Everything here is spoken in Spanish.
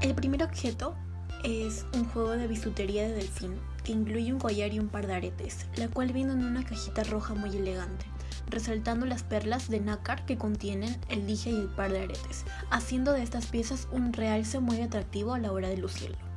El primer objeto es un juego de bisutería de delfín que incluye un collar y un par de aretes, la cual viene en una cajita roja muy elegante, resaltando las perlas de nácar que contienen el dije y el par de aretes, haciendo de estas piezas un realce muy atractivo a la hora de lucirlo.